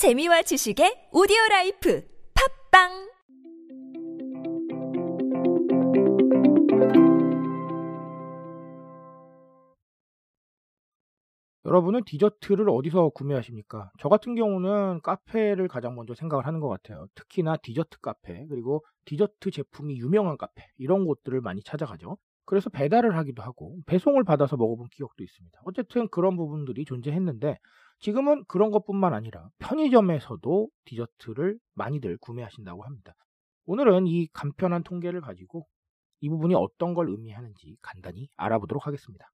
재미와 지식의 오디오 라이프 팟빵 여러분은 디저트를 어디서 구매하십니까? 저 같은 경우는 카페를 가장 먼저 생각을 하는 것 같아요. 특히나 디저트 카페, 그리고 디저트 제품이 유명한 카페, 이런 곳들을 많이 찾아가죠. 그래서 배달을 하기도 하고, 배송을 받아서 먹어본 기억도 있습니다. 어쨌든 그런 부분들이 존재했는데, 지금은 그런 것뿐만 아니라 편의점에서도 디저트를 많이들 구매하신다고 합니다. 오늘은 이 간편한 통계를 가지고 이 부분이 어떤 걸 의미하는지 간단히 알아보도록 하겠습니다.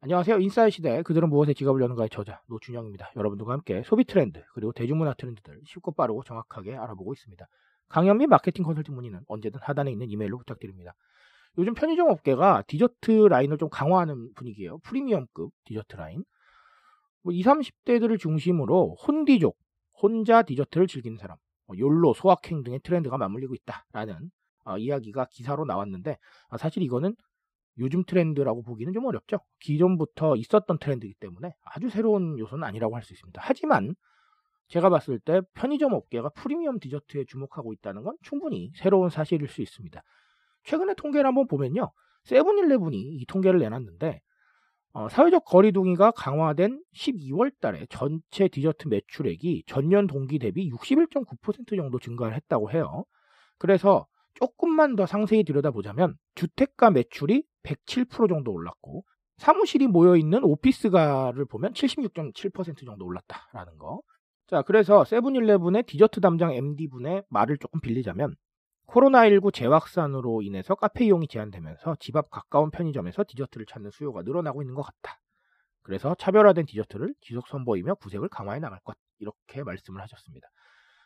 안녕하세요. 인싸의 시대 그들은 무엇에 지갑을 여는가의 저자 노준영입니다. 여러분들과 함께 소비 트렌드 그리고 대중문화 트렌드들 쉽고 빠르고 정확하게 알아보고 있습니다. 강연 및 마케팅 컨설팅 문의는 언제든 하단에 있는 이메일로 부탁드립니다. 요즘 편의점 업계가 디저트 라인을 좀 강화하는 분위기예요. 프리미엄급 디저트 라인. 뭐 20, 30대들을 중심으로 혼디족, 혼자 디저트를 즐기는 사람, 뭐 욜로, 소확행 등의 트렌드가 맞물리고 있다라는 어, 이야기가 기사로 나왔는데 아, 사실 이거는 요즘 트렌드라고 보기는 좀 어렵죠. 기존부터 있었던 트렌드이기 때문에 아주 새로운 요소는 아니라고 할 수 있습니다. 하지만 제가 봤을 때 편의점 업계가 프리미엄 디저트에 주목하고 있다는 건 충분히 새로운 사실일 수 있습니다. 최근에 통계를 한번 보면요. 세븐일레븐이 이 통계를 내놨는데 어, 사회적 거리두기가 강화된 12월 달에 전체 디저트 매출액이 전년 동기 대비 61.9% 정도 증가를 했다고 해요. 그래서 조금만 더 상세히 들여다보자면 주택가 매출이 107% 정도 올랐고 사무실이 모여 있는 오피스가를 보면 76.7% 정도 올랐다라는 거. 자, 그래서 세븐일레븐의 디저트 담당 MD분의 말을 조금 빌리자면 코로나19 재확산으로 인해서 카페 이용이 제한되면서 집 앞 가까운 편의점에서 디저트를 찾는 수요가 늘어나고 있는 것 같다. 그래서 차별화된 디저트를 지속 선보이며 구색을 강화해 나갈 것. 이렇게 말씀을 하셨습니다.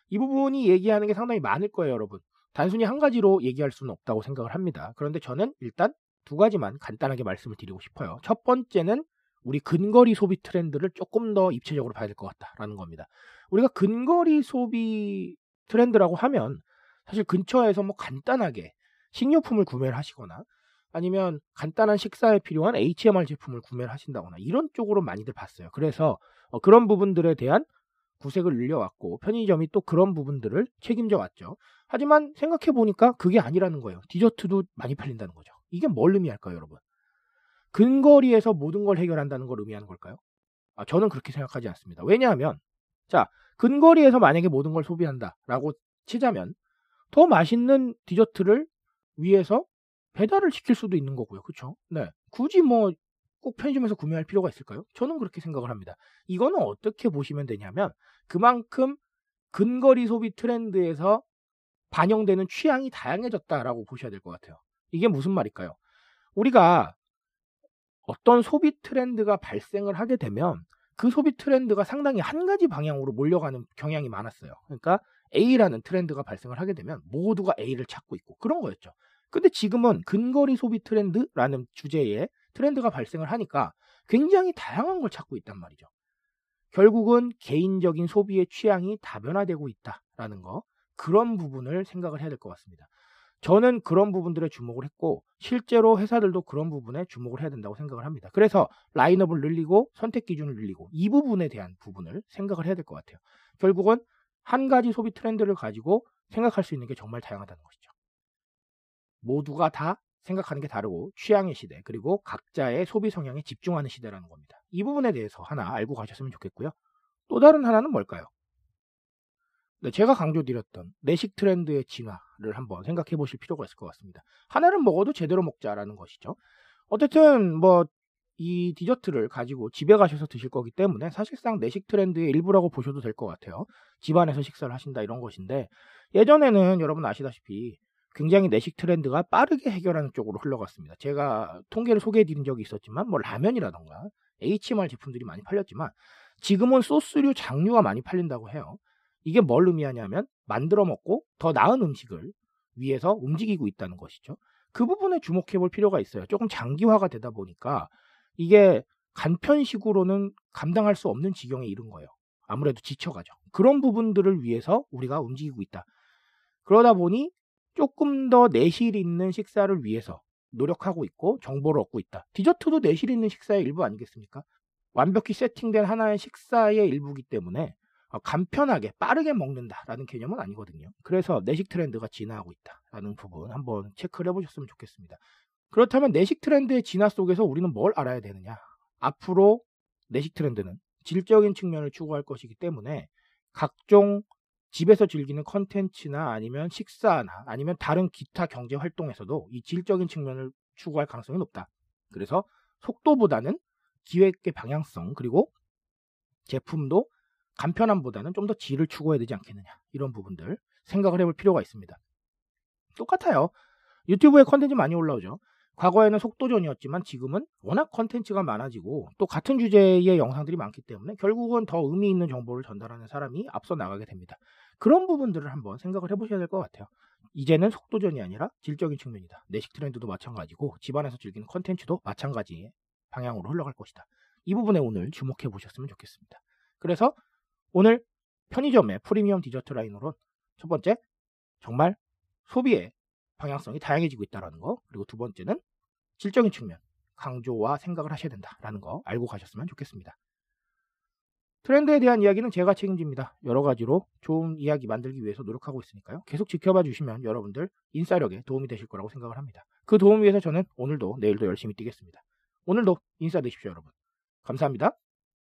이 부분이 얘기하는 게 상당히 많을 거예요, 여러분. 단순히 한 가지로 얘기할 수는 없다고 생각을 합니다. 그런데 저는 일단 두 가지만 간단하게 말씀을 드리고 싶어요. 첫 번째는 우리 근거리 소비 트렌드를 조금 더 입체적으로 봐야 될 것 같다라는 겁니다. 우리가 근거리 소비 트렌드라고 하면 사실 근처에서 뭐 간단하게 식료품을 구매를 하시거나 아니면 간단한 식사에 필요한 HMR 제품을 구매를 하신다거나 이런 쪽으로 많이들 봤어요. 그래서 어 그런 부분들에 대한 구색을 늘려왔고 편의점이 또 그런 부분들을 책임져 왔죠. 하지만 생각해 보니까 그게 아니라는 거예요. 디저트도 많이 팔린다는 거죠. 이게 뭘 의미할까요, 여러분? 근거리에서 모든 걸 해결한다는 걸 의미하는 걸까요? 아, 저는 그렇게 생각하지 않습니다. 왜냐하면 자 근거리에서 만약에 모든 걸 소비한다라고 치자면 더 맛있는 디저트를 위해서 배달을 시킬 수도 있는 거고요. 그렇죠? 네. 굳이 뭐 꼭 편의점에서 구매할 필요가 있을까요? 저는 그렇게 생각을 합니다. 이거는 어떻게 보시면 되냐면 그만큼 근거리 소비 트렌드에서 반영되는 취향이 다양해졌다라고 보셔야 될 것 같아요. 이게 무슨 말일까요? 우리가 어떤 소비 트렌드가 발생을 하게 되면 그 소비 트렌드가 상당히 한 가지 방향으로 몰려가는 경향이 많았어요. 그러니까 A라는 트렌드가 발생을 하게 되면 모두가 A를 찾고 있고 그런 거였죠. 근데 지금은 근거리 소비 트렌드라는 주제에 트렌드가 발생을 하니까 굉장히 다양한 걸 찾고 있단 말이죠. 결국은 개인적인 소비의 취향이 다변화되고 있다라는 거 그런 부분을 생각을 해야 될 것 같습니다. 저는 그런 부분들에 주목을 했고 실제로 회사들도 그런 부분에 주목을 해야 된다고 생각을 합니다. 그래서 라인업을 늘리고 선택 기준을 늘리고 이 부분에 대한 부분을 생각을 해야 될 것 같아요. 결국은 한 가지 소비 트렌드를 가지고 생각할 수 있는 게 정말 다양하다는 것이죠. 모두가 다 생각하는 게 다르고 취향의 시대 그리고 각자의 소비 성향에 집중하는 시대라는 겁니다. 이 부분에 대해서 하나 알고 가셨으면 좋겠고요. 또 다른 하나는 뭘까요? 네, 제가 강조드렸던 내식 트렌드의 진화를 한번 생각해 보실 필요가 있을 것 같습니다. 하나를 먹어도 제대로 먹자라는 것이죠. 어쨌든 뭐 이 디저트를 가지고 집에 가셔서 드실 거기 때문에 사실상 내식 트렌드의 일부라고 보셔도 될 것 같아요. 집안에서 식사를 하신다 이런 것인데 예전에는 여러분 아시다시피 굉장히 내식 트렌드가 빠르게 해결하는 쪽으로 흘러갔습니다. 제가 통계를 소개해 드린 적이 있었지만 뭐 라면이라던가 HMR 제품들이 많이 팔렸지만 지금은 소스류 장류가 많이 팔린다고 해요. 이게 뭘 의미하냐면 만들어 먹고 더 나은 음식을 위해서 움직이고 있다는 것이죠. 그 부분에 주목해 볼 필요가 있어요. 조금 장기화가 되다 보니까 이게 간편식으로는 감당할 수 없는 지경에 이른 거예요. 아무래도 지쳐가죠. 그런 부분들을 위해서 우리가 움직이고 있다. 그러다 보니 조금 더 내실 있는 식사를 위해서 노력하고 있고 정보를 얻고 있다. 디저트도 내실 있는 식사의 일부 아니겠습니까? 완벽히 세팅된 하나의 식사의 일부기 때문에 어, 간편하게 빠르게 먹는다라는 개념은 아니거든요. 그래서 내식 트렌드가 진화하고 있다라는 부분 한번 체크를 해보셨으면 좋겠습니다. 그렇다면 내식 트렌드의 진화 속에서 우리는 뭘 알아야 되느냐? 앞으로 내식 트렌드는 질적인 측면을 추구할 것이기 때문에 각종 집에서 즐기는 컨텐츠나 아니면 식사나 아니면 다른 기타 경제 활동에서도 이 질적인 측면을 추구할 가능성이 높다. 그래서 속도보다는 기획의 방향성 그리고 제품도 간편함보다는 좀 더 질을 추구해야 되지 않겠느냐 이런 부분들 생각을 해볼 필요가 있습니다. 똑같아요. 유튜브에 컨텐츠 많이 올라오죠. 과거에는 속도전이었지만 지금은 워낙 컨텐츠가 많아지고 또 같은 주제의 영상들이 많기 때문에 결국은 더 의미 있는 정보를 전달하는 사람이 앞서 나가게 됩니다. 그런 부분들을 한번 생각을 해보셔야 될 것 같아요. 이제는 속도전이 아니라 질적인 측면이다. 내식 트렌드도 마찬가지고 집안에서 즐기는 컨텐츠도 마찬가지의 방향으로 흘러갈 것이다. 이 부분에 오늘 주목해 보셨으면 좋겠습니다. 그래서 오늘 편의점의 프리미엄 디저트 라인으로 첫 번째 정말 소비의 방향성이 다양해지고 있다는 거 그리고 두 번째는 질적인 측면 강조와 생각을 하셔야 된다라는 거 알고 가셨으면 좋겠습니다. 트렌드에 대한 이야기는 제가 책임집니다. 여러 가지로 좋은 이야기 만들기 위해서 노력하고 있으니까요. 계속 지켜봐 주시면 여러분들 인싸력에 도움이 되실 거라고 생각을 합니다. 그 도움 위해서 저는 오늘도 내일도 열심히 뛰겠습니다. 오늘도 인싸 되십시오, 여러분. 감사합니다.